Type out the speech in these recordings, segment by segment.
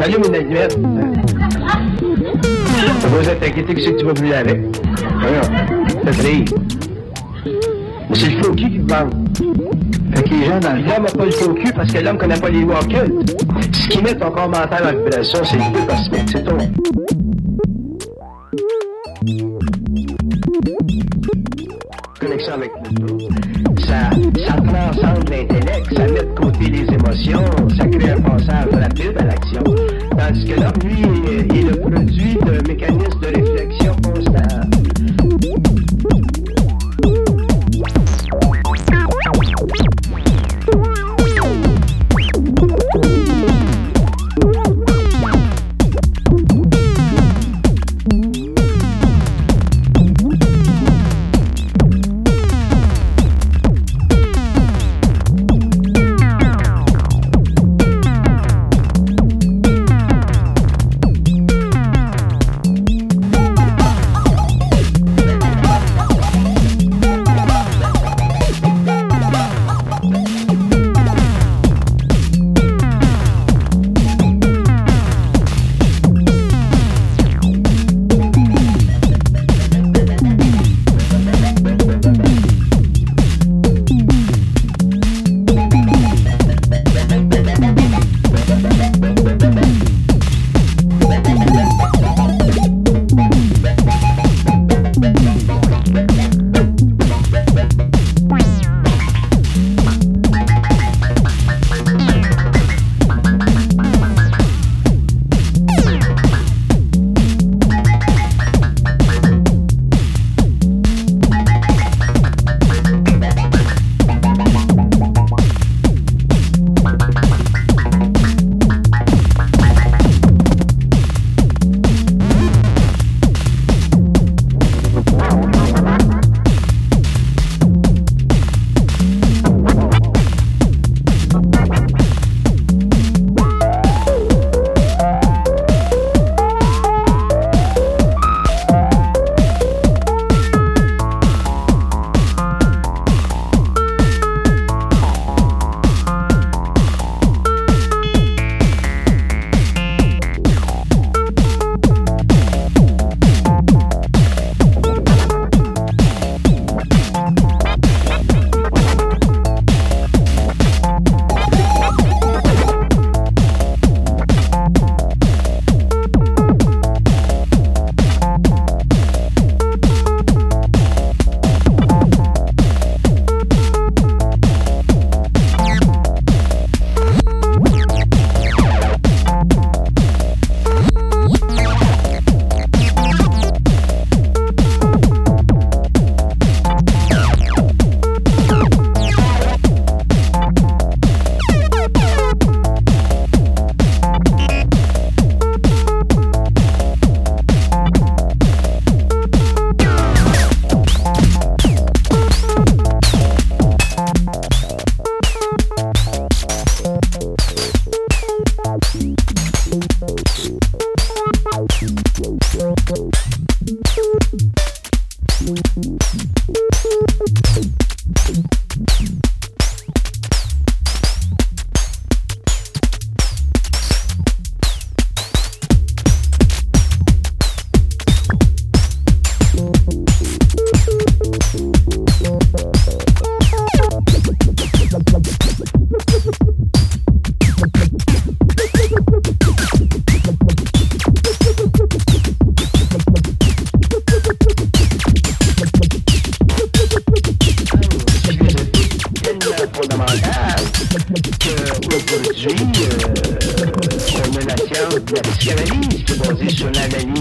T'allumes une allumette. Pas besoin de t'inquiéter que c'est que tu vas brûler avec. Ça trille. Mais c'est le faux cul qui te manque. Fait que les gens dans le l'homme n'a pas le faux cul parce que l'homme connaît pas les lois occultes. Ce qui met ton commentaire en vibration, c'est le feu cosmique, c'est tout.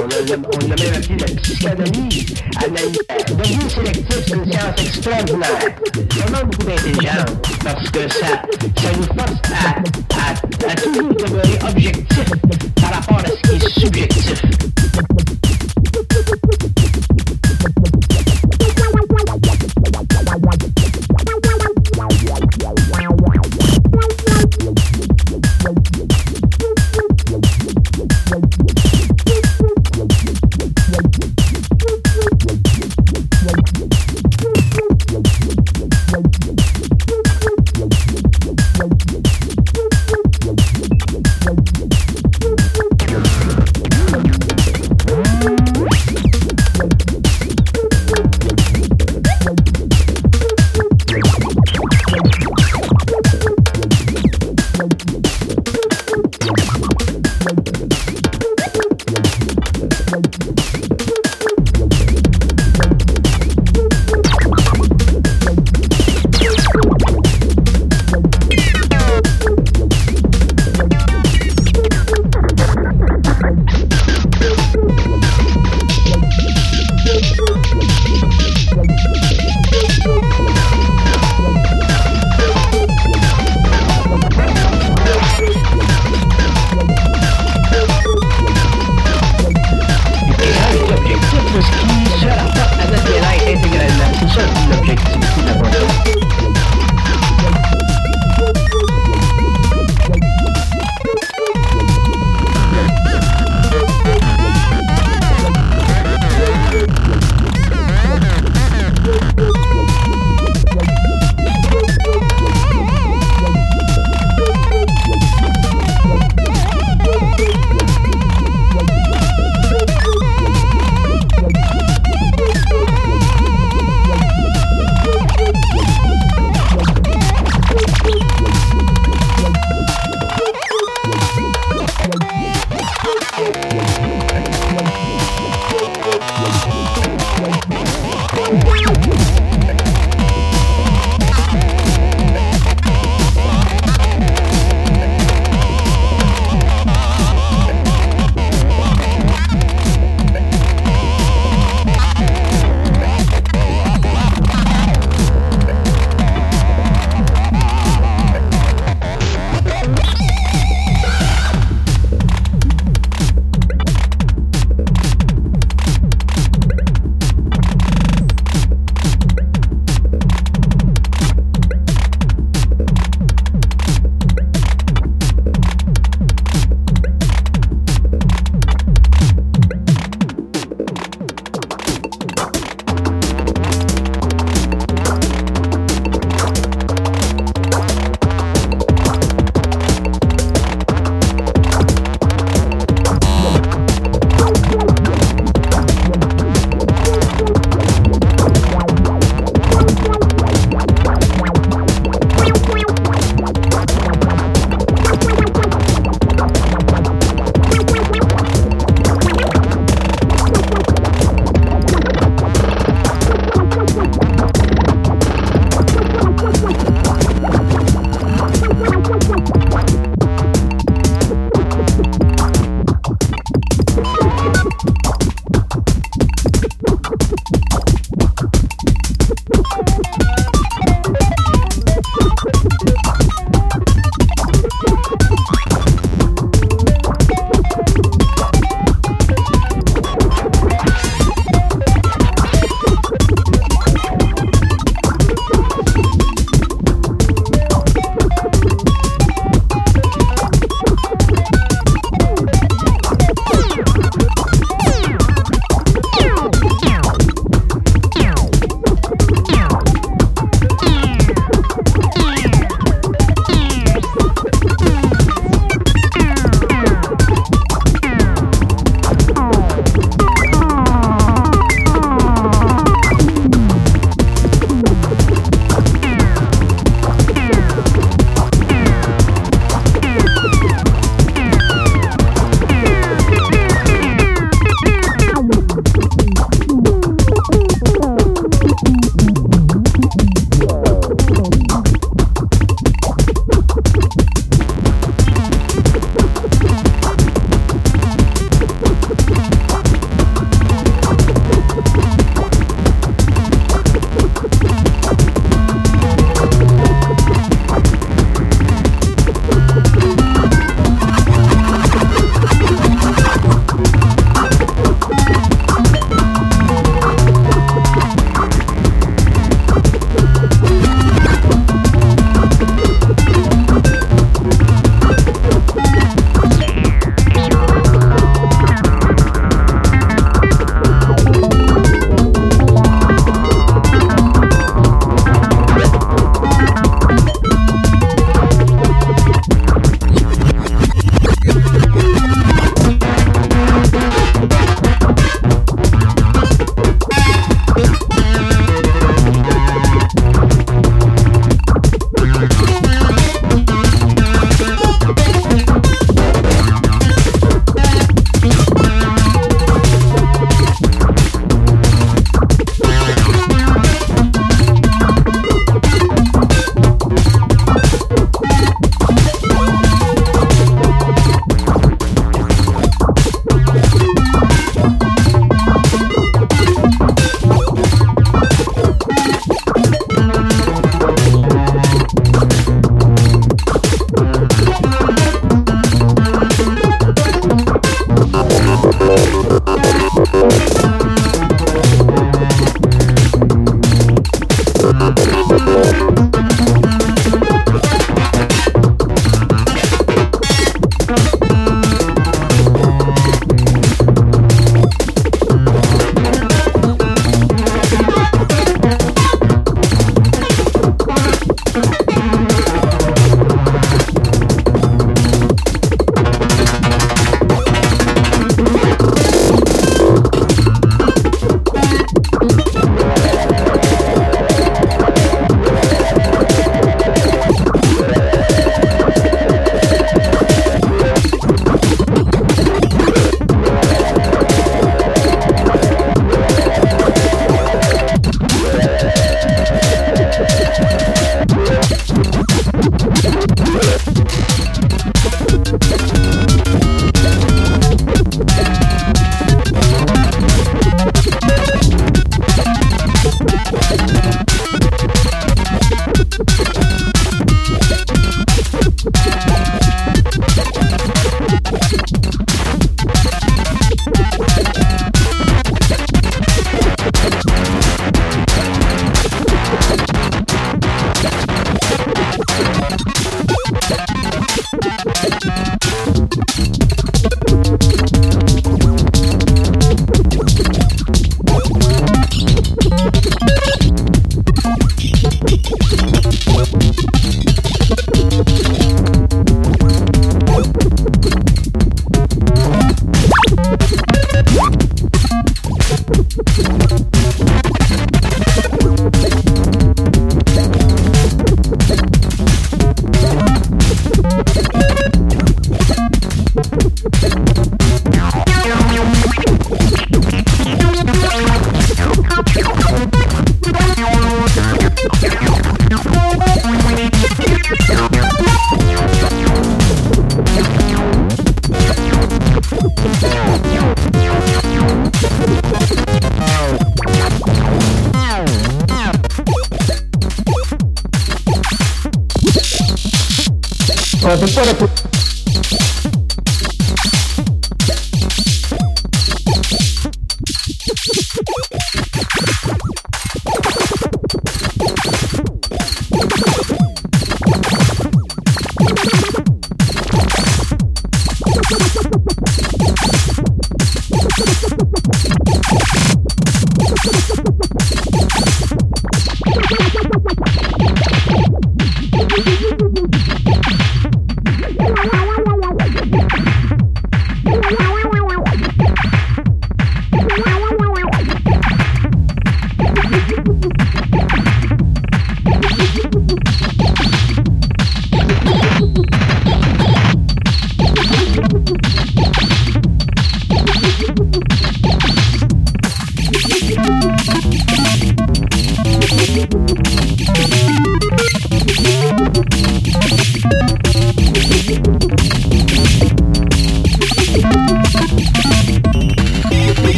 on, a même appelé la psychanalyse. Analyse. Devenir sélectif, c'est une science extraordinaire. Vraiment beaucoup d'intelligence, parce que ça, ça nous force à, à, à toujours objectif par rapport à ce qui est subjectif.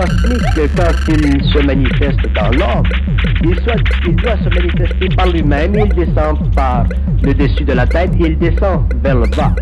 Cosmique, quand il se manifeste dans il, il, doit se manifester par lui-même, il descend par le dessus de la tête et il descend vers le bas.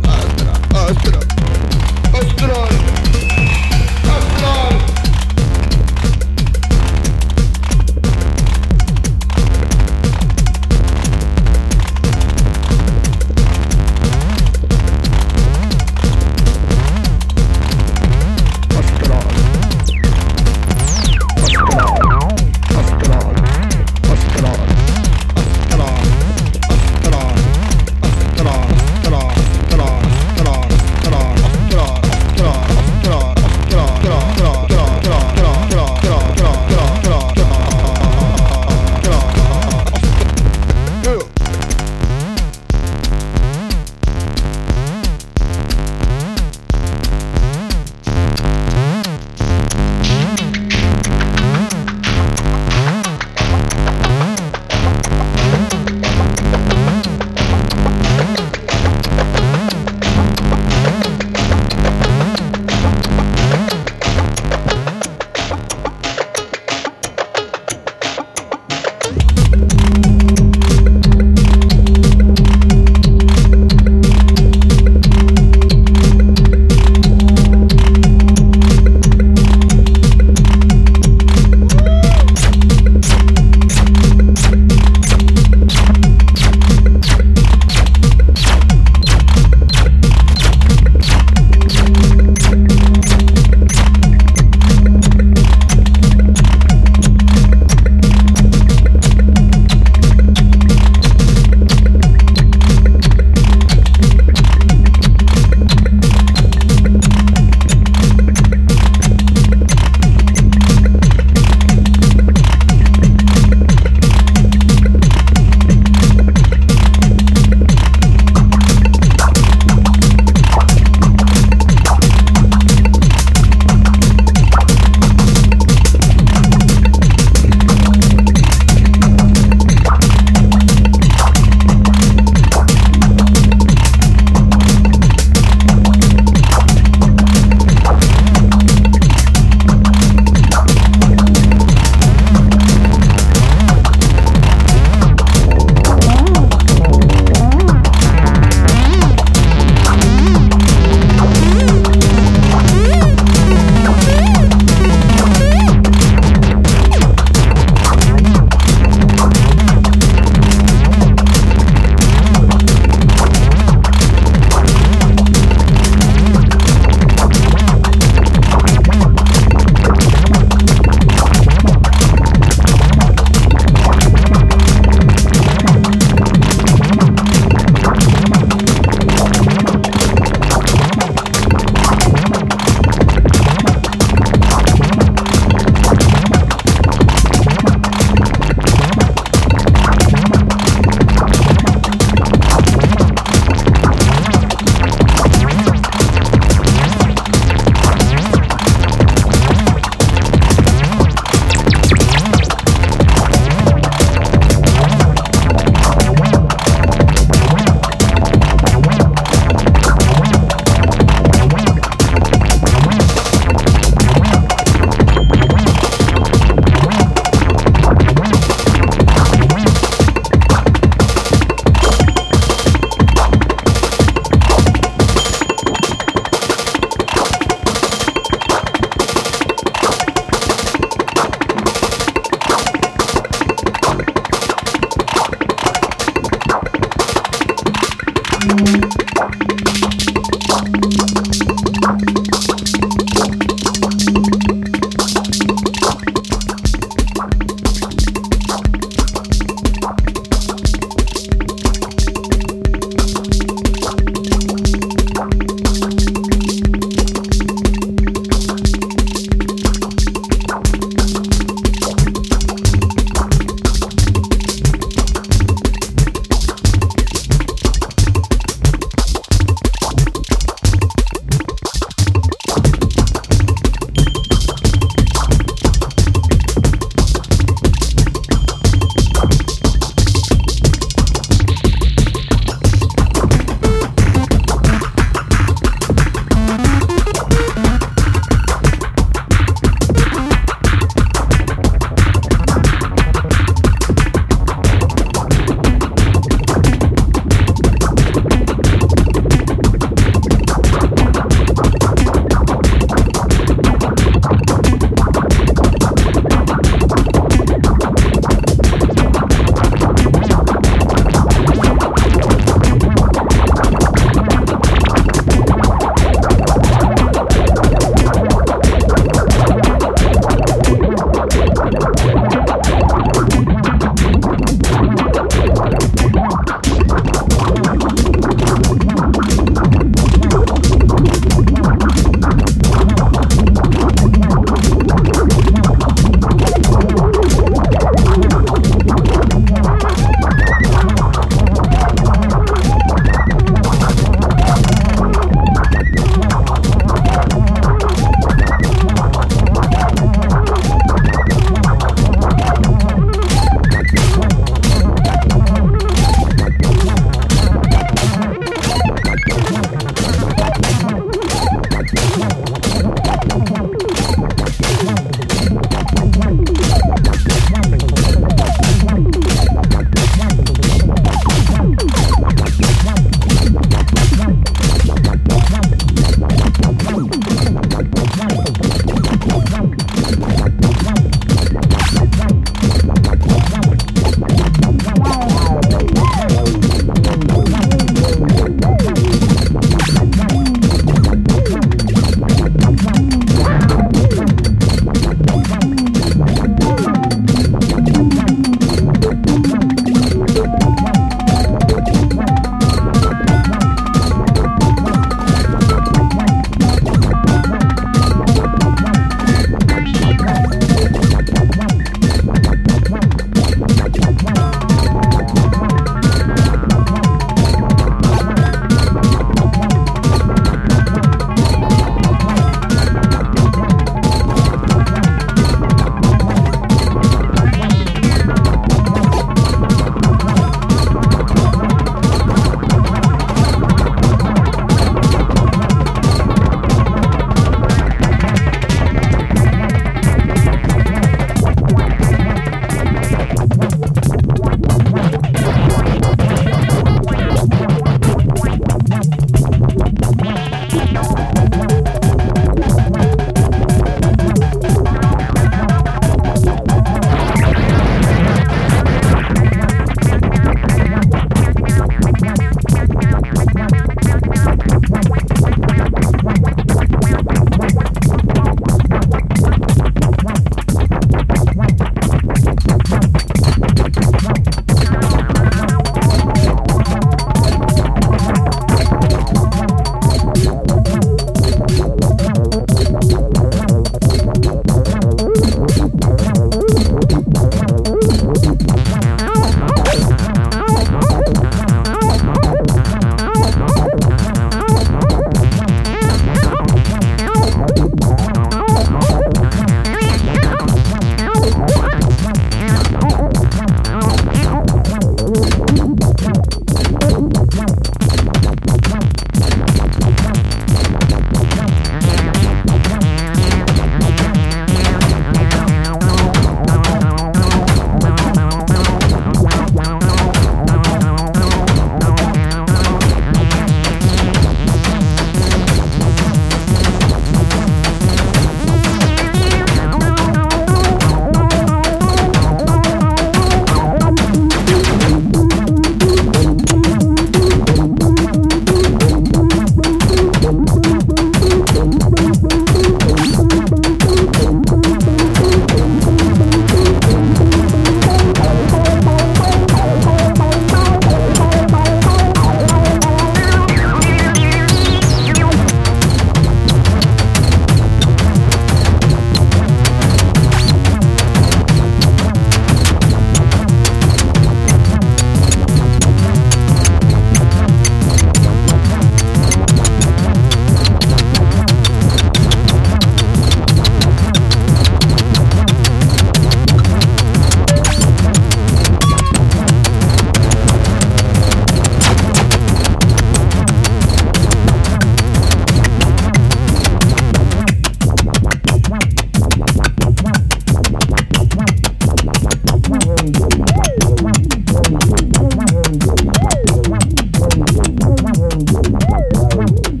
Thank you.